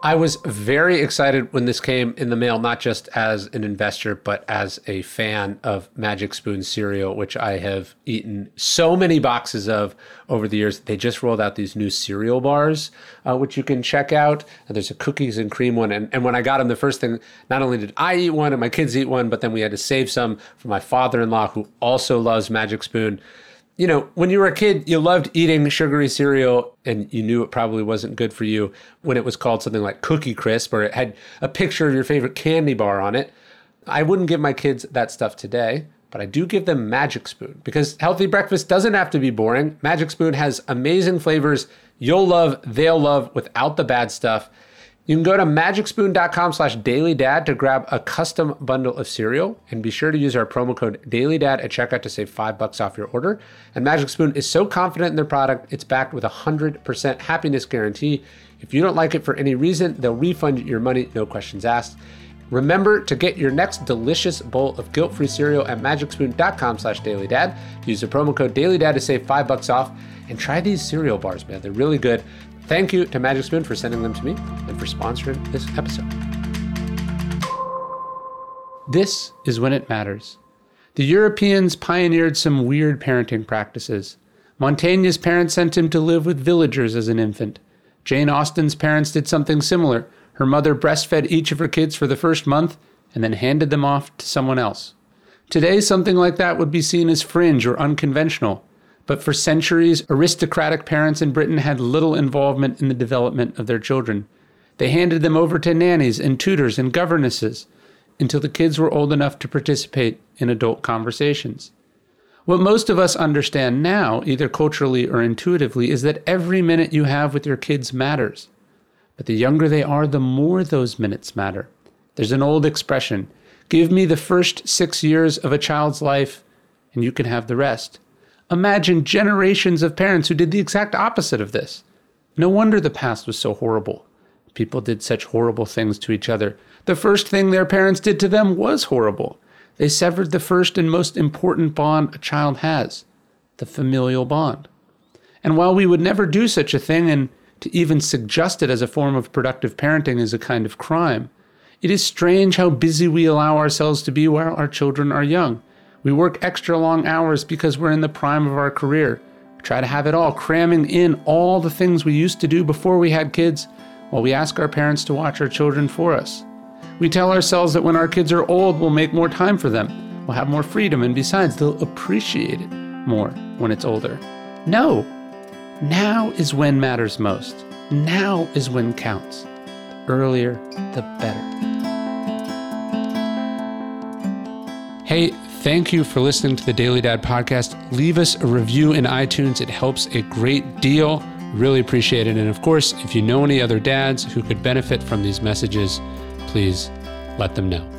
I was very excited when this came in the mail, not just as an investor, but as a fan of Magic Spoon cereal, which I have eaten so many boxes of over the years. They just rolled out these new cereal bars, uh, which you can check out. And there's a cookies and cream one. And, and when I got them, the first thing, not only did I eat one and my kids eat one, but then we had to save some for my father in law, who also loves Magic Spoon you know, when you were a kid, you loved eating sugary cereal and you knew it probably wasn't good for you when it was called something like Cookie Crisp or it had a picture of your favorite candy bar on it. I wouldn't give my kids that stuff today, but I do give them Magic Spoon because healthy breakfast doesn't have to be boring. Magic Spoon has amazing flavors you'll love, they'll love without the bad stuff. You can go to magicspoon.com slash dailydad to grab a custom bundle of cereal and be sure to use our promo code dailydad at checkout to save five bucks off your order. And Magic Spoon is so confident in their product, it's backed with a 100% happiness guarantee. If you don't like it for any reason, they'll refund your money, no questions asked. Remember to get your next delicious bowl of guilt-free cereal at magicspoon.com slash dailydad. Use the promo code dailydad to save five bucks off. And try these cereal bars, man. They're really good. Thank you to Magic Spoon for sending them to me and for sponsoring this episode. This is when it matters. The Europeans pioneered some weird parenting practices. Montaigne's parents sent him to live with villagers as an infant. Jane Austen's parents did something similar. Her mother breastfed each of her kids for the first month and then handed them off to someone else. Today, something like that would be seen as fringe or unconventional. But for centuries, aristocratic parents in Britain had little involvement in the development of their children. They handed them over to nannies and tutors and governesses until the kids were old enough to participate in adult conversations. What most of us understand now, either culturally or intuitively, is that every minute you have with your kids matters. But the younger they are, the more those minutes matter. There's an old expression give me the first six years of a child's life, and you can have the rest. Imagine generations of parents who did the exact opposite of this. No wonder the past was so horrible. People did such horrible things to each other. The first thing their parents did to them was horrible. They severed the first and most important bond a child has the familial bond. And while we would never do such a thing, and to even suggest it as a form of productive parenting is a kind of crime, it is strange how busy we allow ourselves to be while our children are young. We work extra long hours because we're in the prime of our career. We try to have it all, cramming in all the things we used to do before we had kids, while we ask our parents to watch our children for us. We tell ourselves that when our kids are old, we'll make more time for them, we'll have more freedom, and besides, they'll appreciate it more when it's older. No, now is when matters most. Now is when counts. The earlier, the better. Hey, Thank you for listening to the Daily Dad podcast. Leave us a review in iTunes, it helps a great deal. Really appreciate it. And of course, if you know any other dads who could benefit from these messages, please let them know.